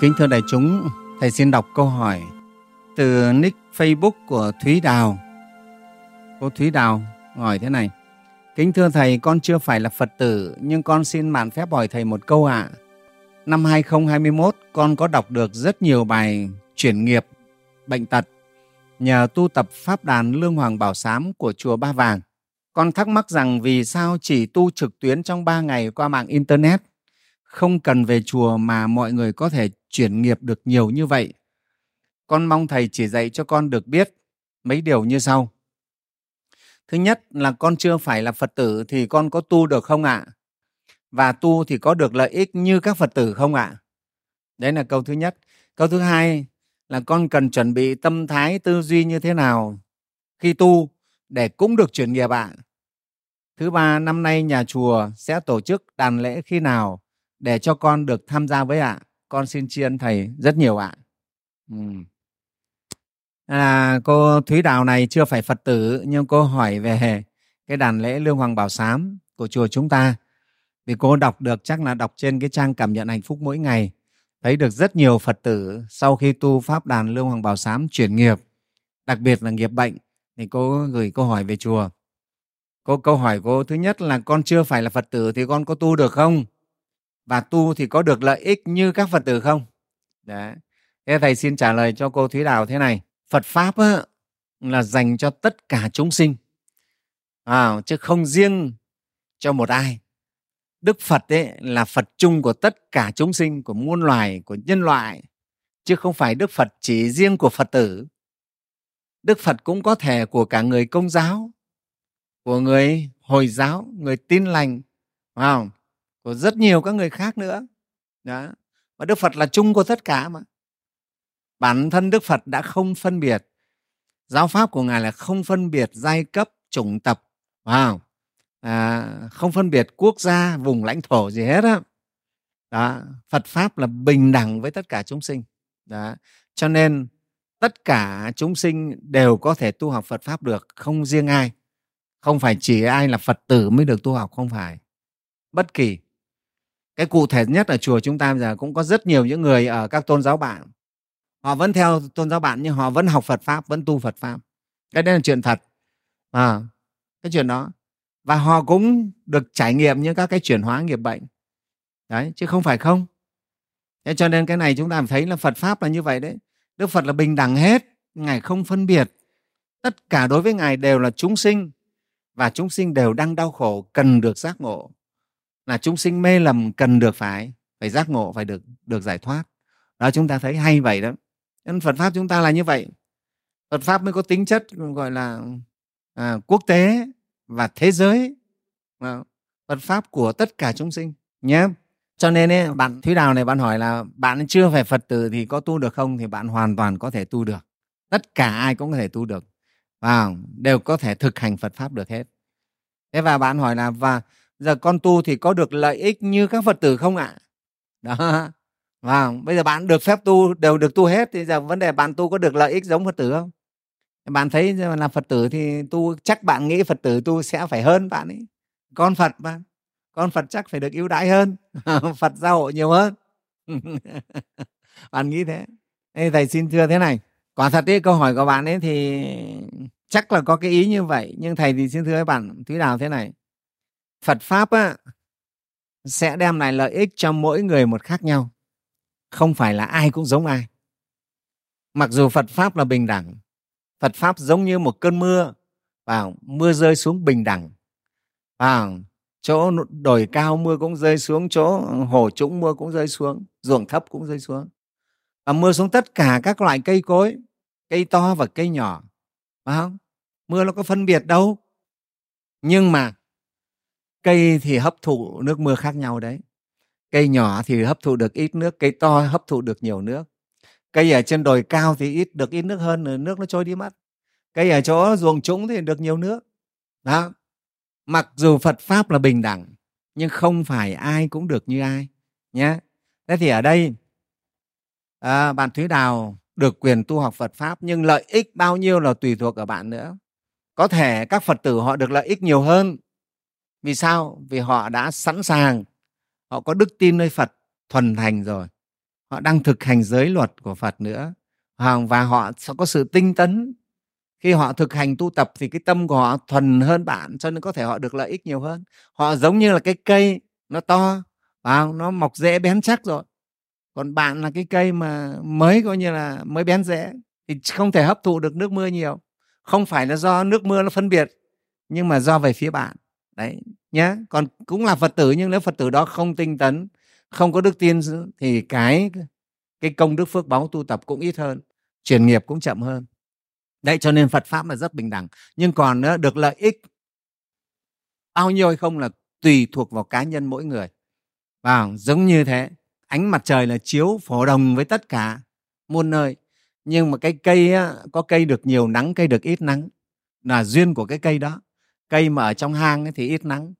Kính thưa đại chúng, Thầy xin đọc câu hỏi từ nick Facebook của Thúy Đào. Cô Thúy Đào hỏi thế này. Kính thưa Thầy, con chưa phải là Phật tử, nhưng con xin mạn phép hỏi Thầy một câu ạ. À. Năm 2021, con có đọc được rất nhiều bài chuyển nghiệp, bệnh tật, nhờ tu tập Pháp đàn Lương Hoàng Bảo Sám của Chùa Ba Vàng. Con thắc mắc rằng vì sao chỉ tu trực tuyến trong 3 ngày qua mạng Internet, không cần về chùa mà mọi người có thể chuyển nghiệp được nhiều như vậy. Con mong Thầy chỉ dạy cho con được biết mấy điều như sau. Thứ nhất là con chưa phải là Phật tử thì con có tu được không ạ? Và tu thì có được lợi ích như các Phật tử không ạ? Đấy là câu thứ nhất. Câu thứ hai là con cần chuẩn bị tâm thái tư duy như thế nào khi tu để cũng được chuyển nghiệp ạ. Thứ ba, năm nay nhà chùa sẽ tổ chức đàn lễ khi nào để cho con được tham gia với ạ? Con xin tri ân thầy rất nhiều ạ. Ừ. À, cô Thúy Đào này chưa phải Phật tử nhưng cô hỏi về cái đàn lễ Lương Hoàng Bảo Sám của chùa chúng ta. Vì cô đọc được chắc là đọc trên cái trang cảm nhận hạnh phúc mỗi ngày thấy được rất nhiều Phật tử sau khi tu Pháp đàn Lương Hoàng Bảo Sám chuyển nghiệp, đặc biệt là nghiệp bệnh thì cô gửi câu hỏi về chùa. Cô câu hỏi cô thứ nhất là con chưa phải là Phật tử thì con có tu được không? Và tu thì có được lợi ích như các Phật tử không? Đấy. Thế thầy xin trả lời cho cô Thúy Đào thế này. Phật Pháp á, là dành cho tất cả chúng sinh, à, chứ không riêng cho một ai. Đức Phật ấy là Phật chung của tất cả chúng sinh, của muôn loài, của nhân loại, chứ không phải Đức Phật chỉ riêng của Phật tử. Đức Phật cũng có thể của cả người công giáo, của người Hồi giáo, người tin lành, phải không? Của rất nhiều các người khác nữa. Đó. Và Đức Phật là chung của tất cả mà. Bản thân Đức Phật đã không phân biệt. Giáo pháp của Ngài là không phân biệt giai cấp, chủng tập, phải không? À, không phân biệt quốc gia, vùng lãnh thổ gì hết á. Đó. Phật Pháp là bình đẳng với tất cả chúng sinh. Đó. Cho nên tất cả chúng sinh đều có thể tu học Phật Pháp được, không riêng ai. Không phải chỉ ai là Phật tử mới được tu học, không phải. Bất kỳ. Cái cụ thể nhất ở chùa chúng ta bây giờ cũng có rất nhiều những người ở các tôn giáo bạn. Họ vẫn theo tôn giáo bạn nhưng họ vẫn học Phật Pháp, vẫn tu Phật Pháp. Cái đấy là chuyện thật. À, cái chuyện đó. Và họ cũng được trải nghiệm những các cái chuyển hóa nghiệp bệnh. Đấy, chứ không phải không. Thế cho nên cái này chúng ta thấy là Phật Pháp là như vậy đấy. Đức Phật là bình đẳng hết, Ngài không phân biệt. Tất cả đối với Ngài đều là chúng sinh và chúng sinh đều đang đau khổ cần được giác ngộ. Là chúng sinh mê lầm cần được phải phải giác ngộ, phải được được giải thoát. Đó chúng ta thấy hay vậy đó. Nên Phật Pháp chúng ta là như vậy. Phật Pháp mới có tính chất gọi là à, quốc tế và thế giới. Phật Pháp của tất cả chúng sinh nhé. Cho nên ấy, bạn Thúy Đào này bạn hỏi là bạn chưa phải Phật tử thì có tu được không? Thì bạn hoàn toàn có thể tu được. Tất cả ai cũng có thể tu được. Và đều có thể thực hành Phật Pháp được hết. Thế và bạn hỏi là và giờ con tu thì có được lợi ích như các Phật tử không ạ? Đó. Vâng, bây giờ bạn được phép tu đều được tu hết thì giờ vấn đề bạn tu có được lợi ích giống Phật tử không? Bạn thấy là Phật tử thì tu chắc bạn nghĩ Phật tử tu sẽ phải hơn bạn ấy. Con Phật mà con Phật chắc phải được ưu đãi hơn Phật gia hộ nhiều hơn bạn nghĩ thế Ê, thầy xin thưa thế này quả thật ấy câu hỏi của bạn ấy thì chắc là có cái ý như vậy nhưng thầy thì xin thưa với bạn thúy đào thế này Phật pháp á, sẽ đem lại lợi ích cho mỗi người một khác nhau. Không phải là ai cũng giống ai. Mặc dù Phật pháp là bình đẳng Phật pháp giống như một cơn mưa và mưa rơi xuống bình đẳng. Và chỗ đồi cao mưa cũng rơi xuống chỗ hồ trũng mưa cũng rơi xuống ruộng thấp cũng rơi xuống. Và mưa xuống tất cả các loại cây cối cây to và cây nhỏ. Phải không? Mưa nó có phân biệt đâu. Nhưng mà cây thì hấp thụ nước mưa khác nhau đấy. Cây nhỏ thì hấp thụ được ít nước cây to hấp thụ được nhiều nước. Cây ở trên đồi cao thì ít được ít nước hơn nước nó trôi đi mất. Cây ở chỗ ruộng trũng thì được nhiều nước. Đó. Mặc dù phật pháp là bình đẳng nhưng không phải ai cũng được như ai nhé thế thì ở đây à, bạn thúy đào được quyền tu học phật pháp nhưng lợi ích bao nhiêu là tùy thuộc ở bạn nữa. Có thể các phật tử họ được lợi ích nhiều hơn vì sao? Vì họ đã sẵn sàng. Họ có đức tin nơi phật thuần thành rồi. Họ đang thực hành giới luật của phật nữa. Và họ sẽ có sự tinh tấn. Khi họ thực hành tu tập thì cái tâm của họ thuần hơn bạn, cho nên có thể họ được lợi ích nhiều hơn. Họ giống như là cái cây, nó to và nó mọc rễ bén chắc rồi. Còn bạn là cái cây mà mới coi như là mới bén rễ thì không thể hấp thụ được nước mưa nhiều. Không phải là do nước mưa nó phân biệt, nhưng mà do về phía bạn đấy nhé còn cũng là phật tử nhưng nếu phật tử đó không tinh tấn không có đức tin thì cái cái công đức phước báu tu tập cũng ít hơn chuyển nghiệp cũng chậm hơn. Đấy cho nên phật pháp là rất bình đẳng. Nhưng còn nữa, được lợi ích bao nhiêu hay không là tùy thuộc vào cá nhân mỗi người. Và giống như thế ánh mặt trời là chiếu phổ đồng với tất cả muôn nơi. Nhưng mà cái cây á, có cây được nhiều nắng cây được ít nắng là duyên của cái cây đó cây mà ở trong hang ấy thì ít nắng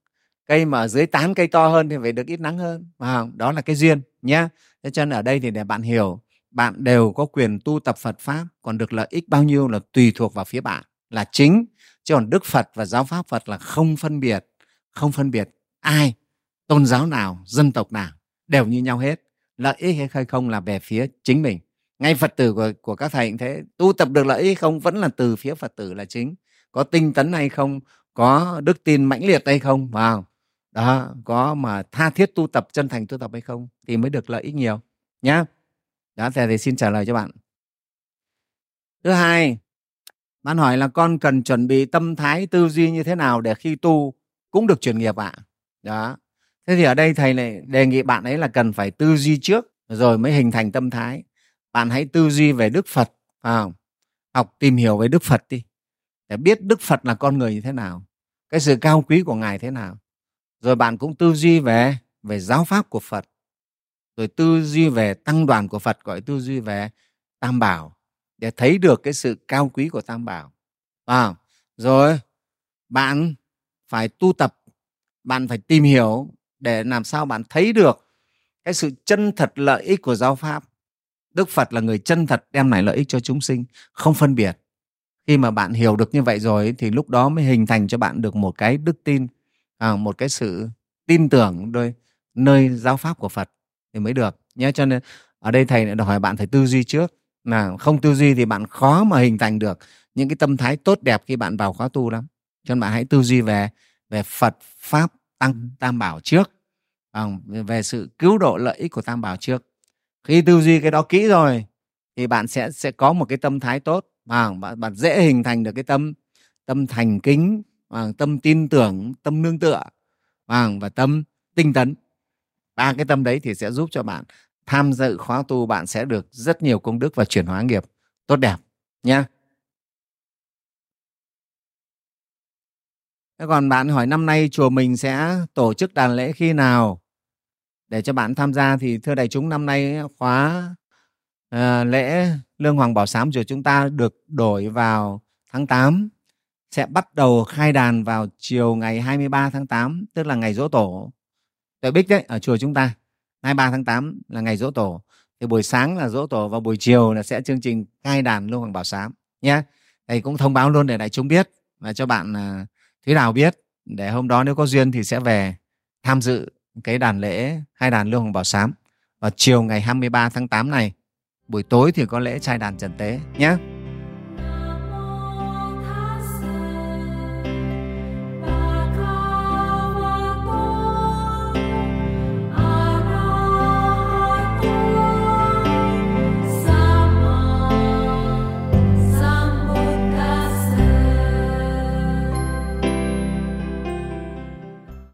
cây mà ở dưới tán cây to hơn thì phải được ít nắng hơn à, đó là cái duyên nhé thế cho nên ở đây thì để bạn hiểu bạn đều có quyền tu tập Phật pháp còn được lợi ích bao nhiêu là tùy thuộc vào phía bạn là chính. Chứ còn Đức Phật và giáo pháp Phật là không phân biệt không phân biệt ai tôn giáo nào dân tộc nào đều như nhau hết. Lợi ích hay không là về phía chính mình. Ngay phật tử của, của các thầy cũng thế tu tập được lợi ích không vẫn là từ phía phật tử là chính. Có tinh tấn hay không có đức tin mãnh liệt hay không? Vào đó có mà tha thiết tu tập chân thành tu tập hay không thì mới được lợi ích nhiều nhá. Đó thầy thì xin trả lời cho bạn. Thứ hai bạn hỏi là con cần chuẩn bị tâm thái tư duy như thế nào để khi tu cũng được chuyển nghiệp ạ? À? đó. Thế thì ở đây thầy lại đề nghị bạn ấy là cần phải tư duy trước rồi mới hình thành tâm thái. Bạn hãy tư duy về đức phật à, học tìm hiểu về đức phật đi để biết đức phật là con người như thế nào cái sự cao quý của ngài thế nào. Rồi bạn cũng tư duy về về giáo pháp của phật. Rồi tư duy về tăng đoàn của phật gọi tư duy về tam bảo để thấy được cái sự cao quý của tam bảo. À, rồi bạn phải tu tập bạn phải tìm hiểu để làm sao bạn thấy được cái sự chân thật lợi ích của giáo pháp. Đức phật là người chân thật đem lại lợi ích cho chúng sinh không phân biệt khi mà bạn hiểu được như vậy rồi thì lúc đó mới hình thành cho bạn được một cái đức tin à, một cái sự tin tưởng đôi nơi giáo pháp của phật thì mới được. Nhé cho nên ở đây thầy đòi hỏi bạn phải tư duy trước. Là không tư duy thì bạn khó mà hình thành được những cái tâm thái tốt đẹp khi bạn vào khóa tu lắm. Cho nên bạn hãy tư duy về về phật pháp tăng tam bảo trước. À, về sự cứu độ lợi ích của tam bảo trước. Khi tư duy cái đó kỹ rồi thì bạn sẽ sẽ có một cái tâm thái tốt à, bạn, bạn dễ hình thành được cái tâm tâm thành kính và tâm tin tưởng tâm nương tựa và và tâm tinh tấn. Ba cái tâm đấy thì sẽ giúp cho bạn tham dự khóa tu bạn sẽ được rất nhiều công đức và chuyển hóa nghiệp tốt đẹp nhé Thế còn bạn hỏi năm nay chùa mình sẽ tổ chức đàn lễ khi nào? Để cho bạn tham gia thì thưa đại chúng năm nay khóa uh, lễ Lương Hoàng Bảo Sám chùa chúng ta được đổi vào tháng 8 sẽ bắt đầu khai đàn vào chiều ngày 23 tháng 8 tức là ngày dỗ tổ. Tuệ bích đấy, ở chùa chúng ta 23 tháng 8 là ngày dỗ tổ. Thì buổi sáng là dỗ tổ và buổi chiều là sẽ chương trình khai đàn Lương Hoàng Bảo Sám nhé thầy cũng thông báo luôn để đại chúng biết và cho bạn à, Thúy Đào biết. Để hôm đó nếu có duyên thì sẽ về tham dự cái đàn lễ hai đàn Lương Hoàng Bảo Sám vào chiều ngày 23 tháng 8 này. Buổi tối thì có lễ trai đàn Trần Tế nhé.